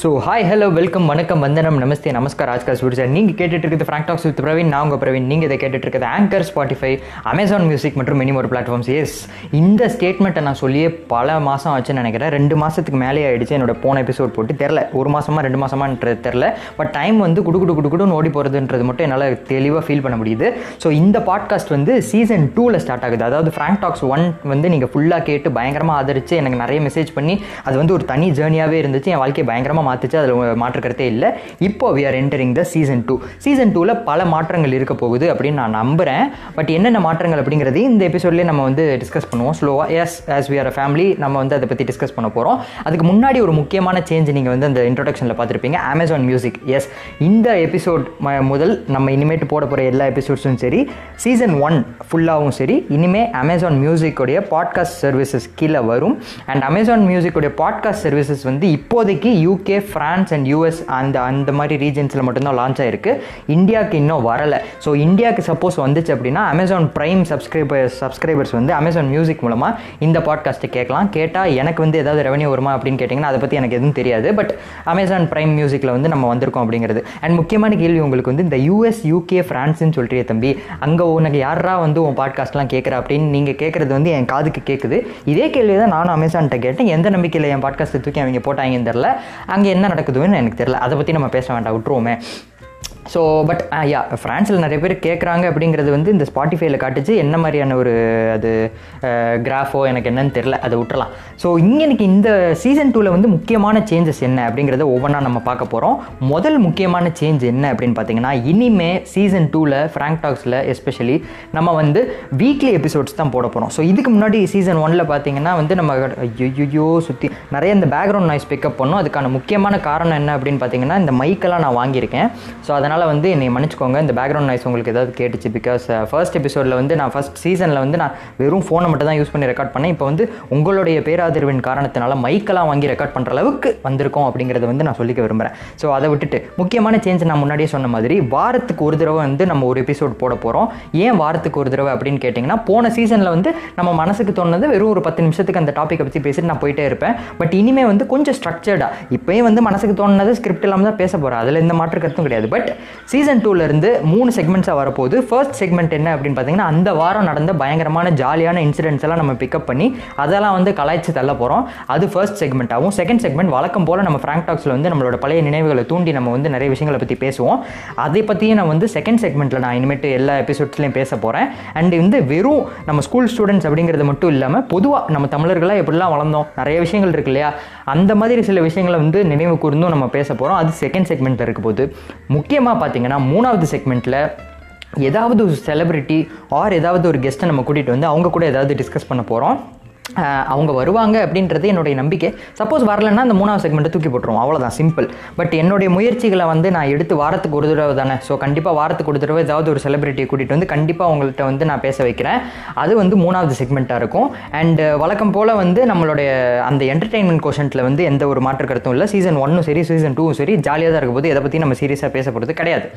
So hi hello welcome வணக்கம் வந்தனம் நமஸ்தே நமஸ்கார் ஆஜ்கால் சூரி சார் நீங்கள் கேட்டுட்டு இருக்கிறது ஃப்ராங்க் டாக்ஸ் வித் பிரவீன் நான் உங்கள் பிரவீன் நீங்கள் இதை கேட்டுட்டு இருக்கிறது ஆங்கர் ஸ்பாட்டிஃபை அமேசான் மியூசிக் மற்றும் மினி ஒரு பிளாட்ஃபார்ம்ஸ் எஸ் இந்த ஸ்டேட்மெண்ட்டை நான் சொல்லியே பல மாதம் ஆச்சுன்னு நினைக்கிறேன். ரெண்டு மாதத்துக்கு மேலே ஆகிடுச்சு என்னோட போன எபிசோட் போட்டு. தெரில ஒரு மாதமா ரெண்டு மாதமான்றது தெரில பட் டைம் வந்து குடு குடு குடு குடுன்னு ஓடி போகிறதுன்றது மட்டும் என்னால் தெளிவாக ஃபீல் பண்ண முடியுது. ஸோ இந்த பாட்காஸ்ட் வந்து சீசன் டூவில் ஸ்டார்ட் ஆகுது. அதாவது ஃப்ராங்க் டாக்ஸ் ஒன் வந்து நீங்கள் ஃபுல்லாக கேட்டு பயங்கரமாக ஆதரித்து எனக்கு நிறைய மெசேஜ் பண்ணி அது வந்து ஒரு தனி ஜேர்னியாகவே இருந்துச்சு. என் வாழ்க்கையை பயங்கரமாக மாற்றுச்சு அதில் மாற்றுக்கிறதே கருத்தே இல்லை. இப்போ we are entering the season two season டூவில் பல மாற்றங்கள் இருக்க போகுது அப்படின்னு நான் நம்புகிறேன் பட் என்னென்ன மாற்றங்கள் அப்படிங்கிறது இந்த எபிசோட்லேயே நம்ம வந்து டிஸ்கஸ் பண்ணுவோம். ஸ்லோவாக S as we are a family நம்ம வந்து அதை பற்றி டிஸ்கஸ் பண்ண போகிறோம் அதுக்கு முன்னாடி ஒரு முக்கியமான சேஞ்ச் நீங்கள் வந்து அந்த இன்ட்ரொடக்ஷனில் பார்த்துருப்பீங்க. அமேசான் மியூசிக் எஸ் இந்த எபிசோட் முதல் நம்ம இனிமேட்டு போட போகிற எல்லா எபிசோட்ஸும் சரி சீசன் ஒன் ஃபுல்லாகவும் சரி இனிமே அமேசான் மியூசிக்கோடைய பாட்காஸ்ட் சர்வீசஸ் கீழே வரும். அண்ட் அமேசான் மியூசிக்கோடைய பாட்காஸ்ட் சர்வீசஸ் வந்து இப்போதைக்கு யூகே ஃப்ரான்ஸ் அண்ட் யூஎஸ் அந்த அந்த மாதிரி ரீஜன்ஸில் மட்டும்தான் லான்ச் ஆயிருக்கு. இந்தியாவுக்கு இன்னும் வரலை. ஸோ இந்தியாவுக்கு சப்போஸ் வந்துச்சு அப்படின்னா அமேசான் ப்ரைம் சப்ஸ்கிரைபர்ஸ் சப்ஸ்கிரைபர்ஸ் வந்து அமேசான் மியூசிக் மூலமாக இந்த பாட்காஸ்ட்டை கேட்கலாம். கேட்டால் எனக்கு வந்து ஏதாவது ரெவன்யூ வருமா அப்படின்னு கேட்டிங்கன்னா அதை பற்றி எனக்கு எதுவும் தெரியாது. பட் அமேசான் ப்ரைம் மியூசிக்கில் வந்து நம்ம வந்திருக்கோம் அப்படிங்கிறது. அண்ட் முக்கியமான கேள்வி உங்களுக்கு வந்து இந்த யூஎஸ் யூகே ஃப்ரான்ஸ்னு சொல்கிறிய தம்பி அங்கே உனக்கு யாரா வந்து உன் பாட்காஸ்ட்லாம் கேட்குற அப்படின்னு நீங்கள் கேட்குறது வந்து என் காதுக்கு கேட்குது. இதே கேள்வி தான் நானும் அமேசான்கிட்ட கேட்டேன். எந்த நம்பிக்கையில் என் பாட்காஸ்ட்டை தூக்கி அவங்க போட்டாங்கன்னு தெரில அங்கே என்ன நடக்குதுன்னு எனக்கு தெரியல. அதை பற்றி நம்ம பேச வேண்டாம். விட்டுருவோமே. ஸோ பட் யா ஃப்ரான்ஸில் நிறைய பேர் கேட்குறாங்க அப்படிங்கிறது வந்து இந்த ஸ்பாட்டிஃபைல காட்டுச்சு. என்ன மாதிரியான ஒரு அது கிராஃபோ எனக்கு என்னன்னு தெரில அதை விட்டுறலாம். ஸோ இங்கே இந்த சீசன் டூவில் வந்து முக்கியமான சேஞ்சஸ் என்ன அப்படிங்கிறத ஒவ்வொன்றா நம்ம பார்க்க போகிறோம் முதல் முக்கியமான சேஞ்ச் என்ன அப்படின்னு பார்த்தீங்கன்னா இனிமே சீசன் டூவில் ஃப்ராங்க் டாக்ஸில் எஸ்பெஷலி நம்ம வந்து வீக்லி எபிசோட்ஸ் தான் போட போகிறோம் ஸோ இதுக்கு முன்னாடி சீசன் ஒனில் பார்த்தீங்கன்னா வந்து நம்ம ஐயோ சுற்றி நிறைய இந்த பேக்ரவுண்ட் நாய்ஸ் பிக்கப் பண்ணோம். அதுக்கான முக்கியமான காரணம் என்ன அப்படின்னு பார்த்தீங்கன்னா இந்த மைக்கெல்லாம் நான் வாங்கியிருக்கேன். ஸோ அதனால் அதனால் வந்து என்னை மன்னிச்சுக்கோங்க. இந்த பேக்ரவுண்ட் நாய்ஸ் உங்களுக்கு ஏதாவது கேட்டுச்சு பிகாஸ் ஃபர்ஸ்ட் எபிசோடில் வந்து நான் ஃபஸ்ட் சீசனில் வந்து நான் வெறும் ஃபோனை மட்டும் தான் யூஸ் பண்ணி ரெக்கார்ட் பண்ணேன். இப்போ வந்து உங்களுடைய பேராதரவின் காரணத்தினால மைக்கெல்லாம் வாங்கி ரெக்கார்ட் பண்ணுற அளவுக்கு வந்திருக்கோம் அப்படிங்கிறத வந்து நான் சொல்லிக்க விரும்புகிறேன் ஸோ அதை விட்டுட்டு முக்கியமான சேஞ்ச் நான் முன்னாடியே சொன்ன மாதிரி வாரத்துக்கு ஒரு தடவை வந்து நம்ம ஒரு எபிசோட் போட போகிறோம் ஏன் வாரத்துக்கு ஒரு தடவை அப்படின்னு கேட்டிங்கன்னா போன சீசனில் வந்து நம்ம மனசுக்கு தோணுது வெறும் ஒரு பத்து நிமிஷத்துக்கு அந்த டாப்பிக்கை பற்றி பேசிட்டு நான் போயிட்டே இருப்பேன். பட் இனிமேல் வந்து கொஞ்சம் ஸ்ட்ரக்சர்டாக இப்போயும் வந்து மனசுக்கு தோணுனது ஸ்கிரிப்ட் இல்லாமல் தான் பேச போகிறேன் அதில் எந்த மாற்று கருத்தும் கிடையாது. பட் சீசன் டூலேருந்து மூணு செக்மெண்ட்ஸாக வரப்போகுது. ஃபர்ஸ்ட் செக்மெண்ட் என்ன அப்படின்னு பார்த்தீங்கன்னா அந்த வாரம் நடந்த பயங்கரமான ஜாலியான இன்சிடென்ட்ஸ் எல்லாம் நம்ம பிக்கப் பண்ணி அதெல்லாம் வந்து கலாய்ச்சி தள்ள போகிறோம் அது ஃபர்ஸ்ட் செக்மெண்ட்டாகவும் செகண்ட் செக்மெண்ட் வழக்கம் போல் நம்ம ஃப்ராங்க் டாக்ஸில் வந்து நம்மளோட பழைய நினைவுகளை தூண்டி நம்ம வந்து நிறைய விஷயங்களை பற்றி பேசுவோம். அதை பற்றியும் நான் வந்து செகண்ட் செக்மெண்ட்டில் நான் இனிமேட்டு எல்லா எபிசோட்ஸ்லையும் பேச போகிறேன் அண்ட் வந்து வெறும் நம்ம ஸ்கூல் ஸ்டூடெண்ட்ஸ் அப்படிங்கிறது மட்டும் இல்லாமல் பொதுவாக நம்ம தமிழர்களாக எப்படிலாம் வளர்ந்தோம்? நிறைய விஷயங்கள் இருக்கு இல்லையா? அந்த மாதிரி சில விஷயங்களை வந்து நினைவு கூர்ந்தும் நம்ம பேச போகிறோம் அது செகண்ட் செக்மெண்ட்டில் இருக்க போது. முக்கியமாக பார்த்தீங்கன்னா மூணாவது செக்மெண்ட்டில் ஏதாவது ஒரு செலிபிரிட்டி ஆர் ஏதாவது ஒரு கெஸ்ட்டை நம்ம கூட்டிகிட்டு வந்து அவங்க கூட ஏதாவது டிஸ்கஸ் பண்ண போகிறோம் அவங்க வருவாங்க அப்படின்றது என்னுடைய நம்பிக்கை. சப்போஸ் வரலன்னா அந்த மூணாவது செக்மெண்ட்டை தூக்கி போட்டுருவோம். அவ்வளோதான் சிம்பிள் பட் என்னுடைய முயற்சிகளை வந்து நான் எடுத்து வாரத்துக்கு ஒரு தடவை தானே. ஸோ கண்டிப்பாக வாரத்துக்கு ஒரு தடவை ஏதாவது ஒரு செலிபிரிட்டியை கூட்டிகிட்டு வந்து கண்டிப்பாக உங்கள்கிட்ட வந்து நான் பேச வைக்கிறேன். அது வந்து மூணாவது செக்மெண்ட்டாக இருக்கும். அண்ட் வழக்கம் போல் வந்து நம்மளுடைய அந்த என்டர்டெயின்மெண்ட் கொஷனில் வந்து எந்த ஒரு மாற்று கருத்தும் இல்லை. சீசன் ஒன்னும் சரி சீசன் டூவும் சரி ஜாலியாக தான் இருக்கும் போது இதை பற்றி நம்ம சீரியஸாக பேச போகிறது கிடையாது.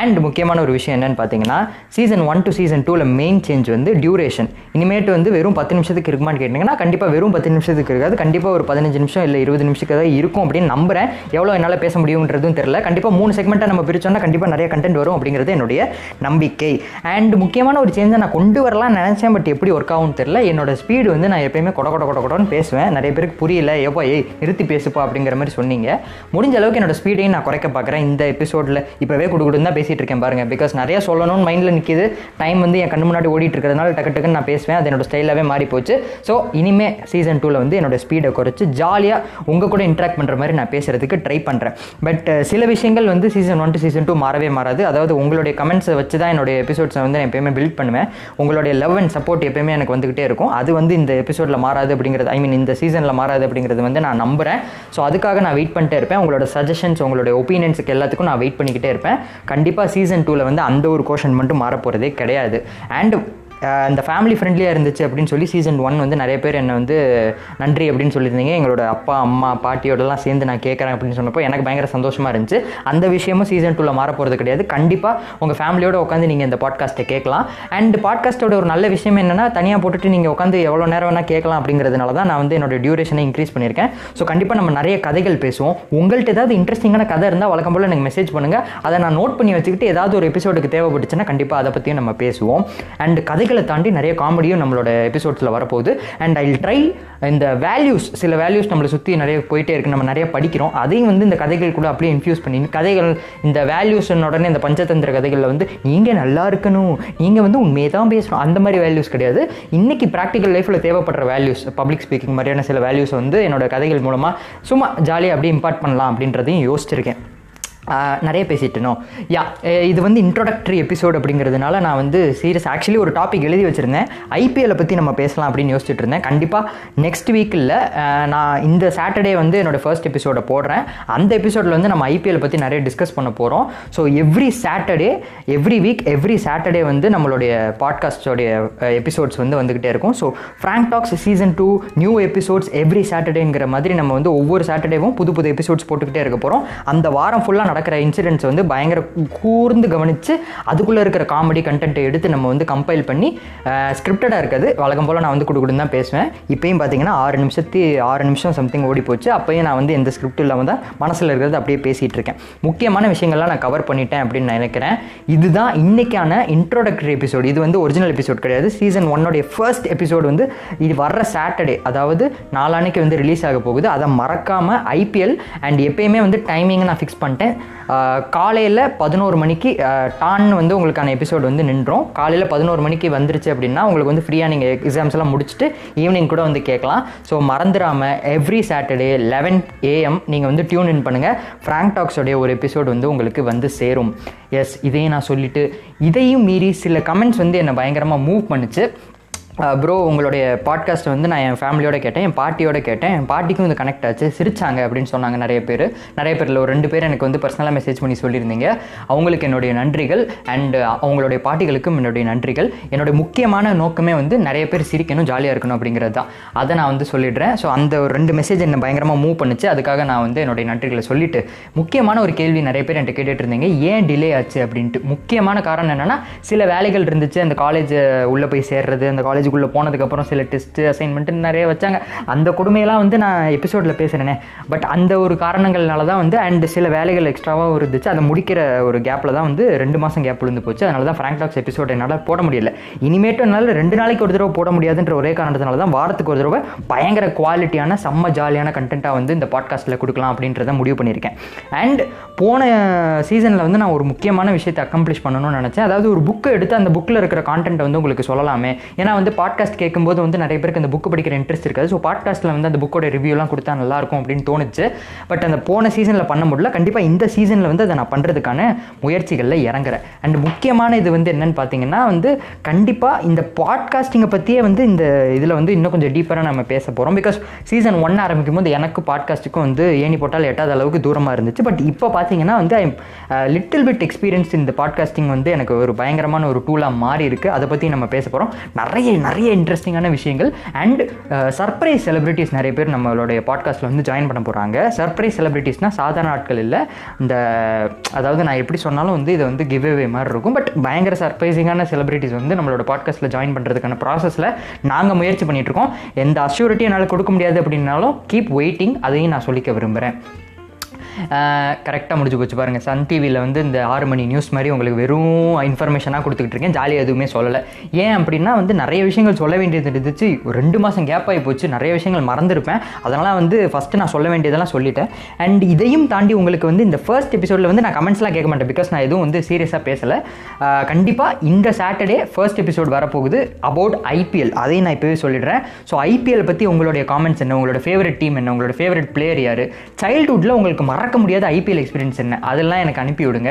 அண்ட் முக்கியமான ஒரு விஷயம் என்னென்னு பார்த்தீங்கன்னா சீசன் ஒன் டு சீசன் டூவில் மெயின் சேஞ்ச் வந்து டியூரேஷன் இனிமேட்டு வந்து வெறும் பத்து நிமிஷத்துக்கு இருக்குமான்னு கேட்டிங்கன்னா கண்டிப்பாக வெறும் பத்து நிமிஷத்துக்கு இருக்காது. கண்டிப்பாக ஒரு பதினஞ்சு நிமிஷம் இல்லை இருபது நிமிஷத்துக்கு தான் இருக்கும் அப்படின்னு நம்புறேன். எவ்வளோ என்னால் பேச முடியுன்றதும் தெரியல. கண்டிப்பாக மூணு செக்மெண்ட்டாக நம்ம பிரிச்சோன்னா கண்டிப்பாக நிறைய கண்டென்ட் வரும் அப்படிங்கிறது என்னுடைய நம்பிக்கை. அண்ட் முக்கியமான ஒரு சேஞ்சை நான் கொண்டு வரலாம் நினச்சேன் பட் எப்படி ஒர்க் ஆகும்னு தெரியல. என்னோட ஸ்பீடு வந்து நான் எப்பயுமே கொட கொட கொட கொடன்னு பேசுவேன். நிறைய பேருக்கு புரியல. எப்போ ஏய் நிறுத்தி பேசுப்பா அப்படிங்கிற மாதிரி சொன்னீங்க. முடிஞ்ச அளவுக்கு என்னோட ஸ்பீடையும் நான் குறைக்க பார்க்குறேன். இந்த எபிசோடில் இப்போவே கொடுக்குன்னு தான் பேசிகிட்டு இருக்கேன் பாருங்கள் பிகாஸ் நிறைய சொல்லணும்னு மைண்டில் நிற்கிது டைம் வந்து என் கண்ணு முன்னாடி ஓடிட்டு இருக்கிறதுனால டக்கு டக்குன்னு நான் பேசுவேன். அது என்னோட ஸ்டைலாகவே மாறி போச்சு ஸோ இனிமே சீசன் டூவில் வந்து என்னோட ஸ்பீடை குறைச்சி ஜாலியாக உங்கள் கூட இன்ட்ராக்ட் பண்ணுற மாதிரி நான் பேசுகிறதுக்கு ட்ரை பண்ணுறேன் பட் சில விஷயங்கள் வந்து season one to season two மாறவே மாறாது. அதாவது உங்களுடைய கமெண்ட்ஸை வச்சு தான் என்னுடைய எபிசோட்ஸை வந்து நான் எப்பயுமே பில்ட் பண்ணுவேன். உங்களுடைய லவ் அண்ட் சப்போர்ட் எப்பயுமே எனக்கு வந்துகிட்டே இருக்கும். அது வந்து இந்த எபிசோடில் மாறாது அப்படிங்கிறது ஐ மீன் இந்த சீசனில் மாறாது அப்படிங்கிறது வந்து நான் நம்புகிறேன் ஸோ அதுக்காக நான் வெயிட் பண்ணிட்டே இருப்பேன். உங்களோட சஜஷன்ஸ் உங்களுடைய ஒப்பீனியன்ஸுக்கு எல்லாத்துக்கும் நான் வெயிட் பண்ணிக்கிட்டே இருப்பேன். கண்டிப்பாக சீசன் டூவில் வந்து அந்த ஒரு கோஷன் மட்டும் மாறப்போகிறதே கிடையாது. அண்ட் இந்த ஃபேமிலி ஃப்ரெண்ட்லியாக இருந்துச்சு அப்படின்னு சொல்லி சீசன் ஒன் வந்து நிறைய பேர் என்னை வந்து நன்றி அப்படின்னு சொல்லியிருந்தீங்க. எங்களோட அப்பா அம்மா பாட்டியோடலாம் சேர்ந்து நான் கேட்குறேன் அப்படின்னு சொன்னப்போ எனக்கு பயங்கர சந்தோஷமாக இருந்துச்சு. அந்த விஷயமும் சீசன் டூவில் மாற போகிறது கிடையாது. கண்டிப்பாக உங்கள் ஃபேமிலியோட உட்காந்து நீங்கள் இந்த பாட்காஸ்ட்டை கேட்கலாம். அண்ட் பாட்காஸ்ட்டோட ஒரு நல்ல விஷயம் என்னென்னா தனியாக போட்டுட்டு நீங்கள் உட்காந்து எவ்வளோ நேரம் வேணால் கேட்கலாம் அப்படிங்கிறதுனால தான் நான் வந்து என்னோட டியூரேஷனை இன்க்ரீஸ் பண்ணியிருக்கேன். ஸோ கண்டிப்பாக நம்ம நிறைய கதைகள் பேசுவோம். உங்கள்கிட்ட ஏதாவது இன்ட்ரெஸ்டிங்கான கதை இருந்தால் வழக்கம் போல் எனக்கு மெசேஜ் பண்ணுங்கள் அதை நான் நோட் பண்ணி வச்சுக்கிட்டு ஏதாவது ஒரு எபிசோடுக்கு தேவைப்பட்டுச்சுன்னா கண்டிப்பாக அதை பற்றியும் நம்ம பேசுவோம். அண்ட் கதை கதைகளை தாண்டி நிறைய காமெடியும் நம்மளோட எபிசோட்ஸில் வரப்போகுது. அண்ட் ஐ ட்ரை இந்த வேல்யூஸ் சில வேல்யூஸ் நம்மளை சுற்றி நிறைய போயிட்டே இருக்கு. நம்ம நிறைய படிக்கிறோம். அதையும் வந்து இந்த கதைகள் கூட அப்படியே இன்ஃபியூஸ் பண்ணி கதைகள் இந்த வேல்யூஸ் உடனே இந்த பஞ்சதந்திர கதைகளில் வந்து நீங்கள் நல்லா இருக்கணும். நீங்கள் வந்து உண்மையை தான் பேசணும். அந்த மாதிரி வேல்யூஸ் கிடையாது. இன்றைக்கி ப்ராக்டிக்கல் லைஃப்பில் தேவைப்படுற வேல்யூஸ் பப்ளிக் ஸ்பீக்கிங் மாதிரியான சில வேல்யூஸ் வந்து என்னோட கதைகள் மூலமாக சும்மா ஜாலியாக அப்படியே இம்பார்ட் பண்ணலாம் அப்படின்றதையும் யோசிச்சிருக்கேன். நிறைய பேசிட்டனோ யா இது வந்து இன்ட்ரோடக்டரி எபிசோட் அப்படிங்கிறதுனால நான் வந்து சீரியஸ் ஆக்சுவலி ஒரு டாபிக் எழுதி வச்சுருந்தேன். ஐபிஎல்லை பற்றி நம்ம பேசலாம் அப்படின்னு யோசிச்சுட்டு இருந்தேன். கண்டிப்பாக நெக்ஸ்ட் வீக்கில் நான் இந்த சாட்டர்டே வந்து என்னோடய ஃபர்ஸ்ட் எபிசோடை போடுறேன். அந்த எபிசோடில் வந்து நம்ம ஐபிஎல் பற்றி நிறைய டிஸ்கஸ் பண்ண போகிறோம் so every Saturday every week every Saturday வந்து நம்மளுடைய பாட்காஸ்டோடைய எபிசோட்ஸ் வந்து வந்துக்கிட்டே இருக்கும். So Frank Talks season two new episodes every சாட்டர்டேங்கிற மாதிரி நம்ம வந்து ஒவ்வொரு சாட்டர்டேவும் புது புது எபிசோட்ஸ் போட்டுக்கிட்டே இருக்க போகிறோம் அந்த வாரம் ஃபுல்லாக நடக்கிற இன்சிடென்ட்ஸ் வந்து பயங்கர கூர்ந்து கவனித்து அதுக்குள்ளே இருக்கிற காமெடி கண்டென்ட்டை எடுத்து நம்ம வந்து கம்பைல் பண்ணி ஸ்கிரிப்டடாக இருக்கிறது. வழக்கம் போல் நான் வந்து கொடுக்குன்னு தான் பேசுவேன். இப்போயும் பார்த்தீங்கன்னா ஆறு நிமிஷத்து ஆறு நிமிஷம் சம்திங் ஓடி போச்சு. அப்போயும் நான் வந்து எந்த ஸ்கிரிப்ட் இல்லாமல் தான் மனசில் இருக்கிறது அப்படியே பேசிகிட்டு இருக்கேன். முக்கியமான விஷயங்கள்லாம் நான் கவர் பண்ணிட்டேன் அப்படின்னு நினைக்கிறேன். இதுதான் இன்றைக்கான இன்ட்ரோடக்டரி எபிசோடு இது வந்து ஒரிஜினல் எபிசோட் கிடையாது. சீசன் ஒன்னோடைய ஃபர்ஸ்ட் எபிசோடு வந்து இது வர்ற சாட்டர்டே அதாவது நாளான்னைக்கு வந்து ரிலீஸ் ஆக போகுது. அதை மறக்காமல் ஐபிஎல் அண்ட் எப்பயுமே வந்து டைமிங்கை நான் ஃபிக்ஸ் பண்ணிட்டேன். காலையில் பதினோரு மணிக்கு டான் வந்து உங்களுக்கான எபிசோடு வந்து நின்றோம். காலையில் பதினோரு மணிக்கு வந்துருச்சு அப்படின்னா உங்களுக்கு வந்து ஃப்ரீயாக நீங்கள் எக்ஸாம்ஸ் எல்லாம் முடிச்சுட்டு ஈவினிங் கூட வந்து கேட்கலாம். ஸோ மறந்துடாமல் எவ்ரி சாட்டர்டே லெவன் ஏஎம் நீங்கள் வந்து டியூன் இன் பண்ணுங்கள் ஃப்ராங்க் டாக்ஸோடைய ஒரு எபிசோடு வந்து உங்களுக்கு வந்து சேரும். எஸ் இதையும் நான் சொல்லிவிட்டு இதையும் மீறி சில கமெண்ட்ஸ் வந்து என்னை பயங்கரமாக மூவ் பண்ணுச்சு. ப்ரோ உங்களுடைய பாட்காஸ்ட் வந்து நான் என் ஃபேமிலியோட கேட்டேன் என் பாட்டியோட கேட்டேன். என் பாட்டிக்கும் இது கனெக்ட் ஆச்சு. சிரிச்சாங்க அப்படின்னு சொன்னாங்க நிறைய பேர். நிறைய பேரில் ஒரு ரெண்டு பேர் எனக்கு வந்து பர்சனலாக மெசேஜ் பண்ணி சொல்லியிருந்தீங்க. அவங்களுக்கு என்னுடைய நன்றிகள் அண்ட் அவங்களுடைய பாட்டிகளுக்கும் என்னுடைய நன்றிகள். என்னுடைய முக்கியமான நோக்கமே வந்து நிறைய பேர் சிரிக்கணும் ஜாலியாக இருக்கணும் அப்படிங்கிறது தான். அதை நான் வந்து சொல்லிடுறேன். ஸோ அந்த ஒரு ரெண்டு மெசேஜ் என்னை பயங்கரமாக மூவ் பண்ணுச்சு. அதுக்காக நான் வந்து என்னுடைய நன்றிகளை சொல்லிட்டு முக்கியமான ஒரு கேள்வி நிறைய பேர் என்கிட்ட கேட்டுட்டு இருந்தீங்க ஏன் டிலே ஆச்சு அப்படின்ட்டு. முக்கியமான காரணம் என்னென்னா சில வேலைகள் இருந்துச்சு. அந்த காலேஜ் உள்ளே போய் சேர்றது அந்த காலேஜ் காலேஜுக்குள்ளே போனதுக்கப்புறம் சில டெஸ்ட்டு அசைன்மெண்ட்டு நிறைய வச்சாங்க. அந்த கொடுமையெல்லாம் வந்து நான் எபிசோடில் பேசுகிறேனே பட் அந்த ஒரு காரணங்கள்னால தான் வந்து அண்ட் சில வேலைகள் எக்ஸ்ட்ராவாக இருந்துச்சு. அதை முடிக்கிற ஒரு கேப்பில் தான் வந்து ரெண்டு மாதம் கேப் விழுந்து போச்சு. அதனால தான் ஃப்ராங்க் டாக்ஸ் எபிசோட் என்னால் போட முடியல. இனிமேட்டும் என்னால் ரெண்டு நாளைக்கு ஒரு தடவை போட முடியாதுன்ற ஒரே காரணத்தினால தான் வாரத்துக்கு ஒரு தடவை பயங்கர குவாலிட்டியான செம்ம ஜாலியான கண்டென்ட்டாக வந்து இந்த பாட்காஸ்ட்டில் கொடுக்கலாம் அப்படின்றத முடிவு பண்ணியிருக்கேன். அண்ட் போன சீசனில் வந்து நான் ஒரு முக்கியமான விஷயத்தை அக்கம்ப்ளிஷ் பண்ணணும்னு நினச்சேன். அதாவது ஒரு புக்கை எடுத்து அந்த புக்கில் இருக்கிற கான்டென்ட்டை வந்து உங்களுக்கு சொல்லலாமே. ஏன்னா வந்து பாட்காஸ்ட் கேட்கும்போது வந்து நிறைய பேருக்கு அந்த புக்கு படிக்கிற இன்ட்ரெஸ்ட் இருக்காது. ஸோ பாட்காஸ்ட்டில் வந்து அந்த புக்கோட ரிவ்யூலாம் கொடுத்தா நல்லாயிருக்கும் அப்படின்னு தோணுச்சு. பட் அந்த போன சீசனில் பண்ண முடியல. கண்டிப்பாக இந்த சீசனில் வந்து அதை நான் பண்ணுறதுக்கான முயற்சிகளில் இறங்குறேன். அண்ட் முக்கியமான இது வந்து என்னென்னு பார்த்தீங்கன்னா வந்து கண்டிப்பாக இந்த பாட்காஸ்டிங்கை பற்றியே வந்து இந்த இதில் வந்து இன்னும் கொஞ்சம் டீப்பராக நம்ம பேச போகிறோம் பிகாஸ் சீசன் ஒன் ஆரம்பிக்கும் போது எனக்கு பாட்காஸ்ட்டுக்கும் வந்து ஏணி போட்டால் எட்டாத அளவுக்கு தூரமாக இருந்துச்சு. பட் இப்போ பார்த்தீங்கன்னா வந்து ஐ லிட்டில் பிட் எக்ஸ்பீரியன்ஸ் இந்த பாட்காஸ்டிங் வந்து எனக்கு ஒரு பயங்கரமான ஒரு டூலாக மாறி இருக்குது அதை பற்றி நம்ம பேச போகிறோம் நிறைய நிறைய இன்ட்ரெஸ்டிங்கான விஷயங்கள். அண்ட் சர்ப்ரைஸ் செலிபிரிட்டிஸ் நிறைய பேர் நம்மளுடைய பாட்காஸ்ட்டில் வந்து ஜாயின் பண்ண போகிறாங்க சர்ப்ரைஸ் செலிபிரிட்டிஸ்னால் சாதாரண ஆட்கள் இல்லை. இந்த அதாவது நான் எப்படி சொன்னாலும் வந்து இதை வந்து கிவ் அவே மாதிரி இருக்கும். பட் பயங்கர சர்ப்ரைசிங்கான செலிபிரிட்டிஸ் வந்து நம்மளோட பாட்காஸ்ட்டில் ஜாயின் பண்ணுறதுக்கான ப்ராசஸில் நாங்கள் முயற்சி பண்ணிகிட்ருக்கோம் எந்த அஷ்யூரிட்டி என்னால் கொடுக்க முடியாது அப்படின்னாலும் கீப் வெயிட்டிங் அதையும் நான் சொல்லிக்க விரும்புகிறேன் கரெக்டாக முடிஞ்சு போச்சு பாருங்கள் சன் டிவியில் வந்து இந்த ஆறு மணி நியூஸ் மாதிரி உங்களுக்கு வெறும் இன்ஃபர்மேஷனாக கொடுத்துக்கிட்டு இருக்கேன். ஜாலியாக எதுவுமே சொல்லலை. ஏன் அப்படின்னா வந்து நிறைய விஷயங்கள் சொல்ல வேண்டியது இருந்துச்சு. ரெண்டு மாதம் கேப் ஆகி போச்சு. நிறைய விஷயங்கள் மறந்துருப்பேன். அதனால் வந்து ஃபஸ்ட்டு நான் சொல்ல வேண்டியதெல்லாம் சொல்லிட்டேன். அண்ட் இதையும் தாண்டி உங்களுக்கு வந்து இந்த ஃபர்ஸ்ட் எபிசோடில் வந்து நான் கமெண்ட்ஸ்லாம் கேட்க மாட்டேன். பிகாஸ் நான் எதுவும் வந்து சீரியஸாக பேசலை. கண்டிப்பாக இந்த சாட்டர்டே ஃபர்ஸ்ட் எபிசோட் வரப்போகுது அபவுட் ஐபிஎல் அதையும் நான் இப்போவே சொல்லிடுறேன். ஸோ ஐபிஎல் பற்றி உங்களுடைய காமெண்ட்ஸ் என்ன? உங்களோட ஃபேவரட் டீம் என்ன? உங்களோட ஃபேவரட் பிளேயர் யார்? சைல்டுஹுட்டில் உங்களுக்கு மற மறக்க முடியாத ஐபிஎல் எக்ஸ்பீரியன்ஸ் என்ன? அதெல்லாம் எனக்கு அனுப்பி விடுங்க.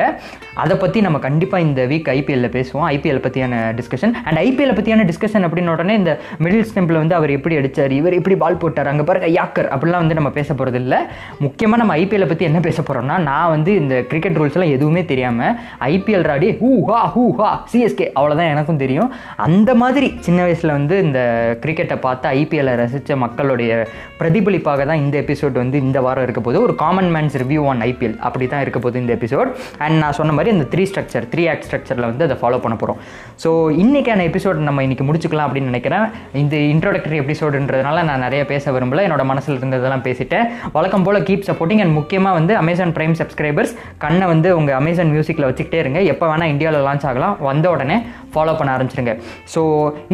அதை பற்றி நம்ம கண்டிப்பாக இந்த வீக் ஐபிஎல்ல பேசுவோம். ஐபிஎல் பற்றியான டிஸ்கஷன் அண்ட் ஐபிஎல் பற்றியான டிஸ்கஷன் அப்படின்னு உடனே இந்த மிடில் ஸ்டெம்பில் வந்து அவர் எப்படி அடித்தார் இவர் எப்படி பால் போட்டார் அங்கே பாருங்க யாக்கர். அப்படிலாம் வந்து நம்ம பேச போகிறது இல்லை. முக்கியமாக நம்ம ஐபிஎல்லை பற்றி என்ன பேச போகிறோம்னா நான் வந்து இந்த கிரிக்கெட் ரூல்ஸ்லாம் எதுவுமே தெரியாமல் ஐபிஎல் ராடி ஹூ ஹா ஹூ ஹா சிஎஸ்கே அவ்வளோதான் எனக்கும் தெரியும். அந்த மாதிரி சின்ன வயசில் வந்து இந்த கிரிக்கெட்டை பார்த்து ஐபிஎல்லை ரசித்த மக்களுடைய பிரதிபலிப்பாக தான் இந்த எபிசோட் வந்து இந்த வாரம் இருக்க போது ஒரு common man's review on IPL அப்படி தான் இருக்க போகுது இந்த எபிசோட் அண்ட் நான் சொன்ன மாதிரி இந்த த்ரீ ஸ்ட்ரக்சர் த்ரீ ஆக்ட் ஸ்ட்ரக்சரில் வந்து அதை ஃபாலோ பண்ண போகிறோம் ஸோ இன்றைக்கான எபிசோட் நம்ம இன்றைக்கி முடிச்சுக்கலாம் அப்படின்னு நினைக்கிறேன். இந்த இன்ட்ரோடக்டரி எபிசோடுன்றதுனால நான் நிறைய பேச விரும்பல. என்னோட மனசில் இருந்ததெல்லாம் பேசிட்டேன். வழக்கம் போல் கீப் சப்போர்ட்டிங் அண்ட் முக்கியமாக வந்து அமேசான் ப்ரைம் சப்ஸ்கிரைபர்ஸ் கண்ணை வந்து உங்கள் அமேசான் மியூசிக்கில் வச்சுக்கிட்டே இருங்க. எப்போ வேணால் இந்தியாவில் லான்ச் ஆகலாம். வந்த உடனே ஃபாலோ பண்ண ஆரம்பிச்சிருங்க. ஸோ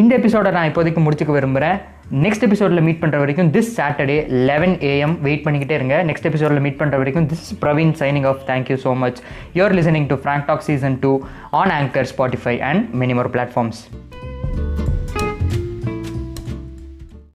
இந்த எபிசோடை நான் இப்போதைக்கு முடிச்சுக்க விரும்புகிறேன் நெக்ஸ்ட் எபிசோடில் மீட் பண்ணுற வரைக்கும் this Saturday eleven AM wait பண்ணிக்கிட்டே இருங்க. நெக்ஸ்ட் எபிசோடில் மீட் பண்ணுற வரைக்கும் this Praveen signing off thank you so much you're listening to Frank Talk season two on anchor Spotify and many more platforms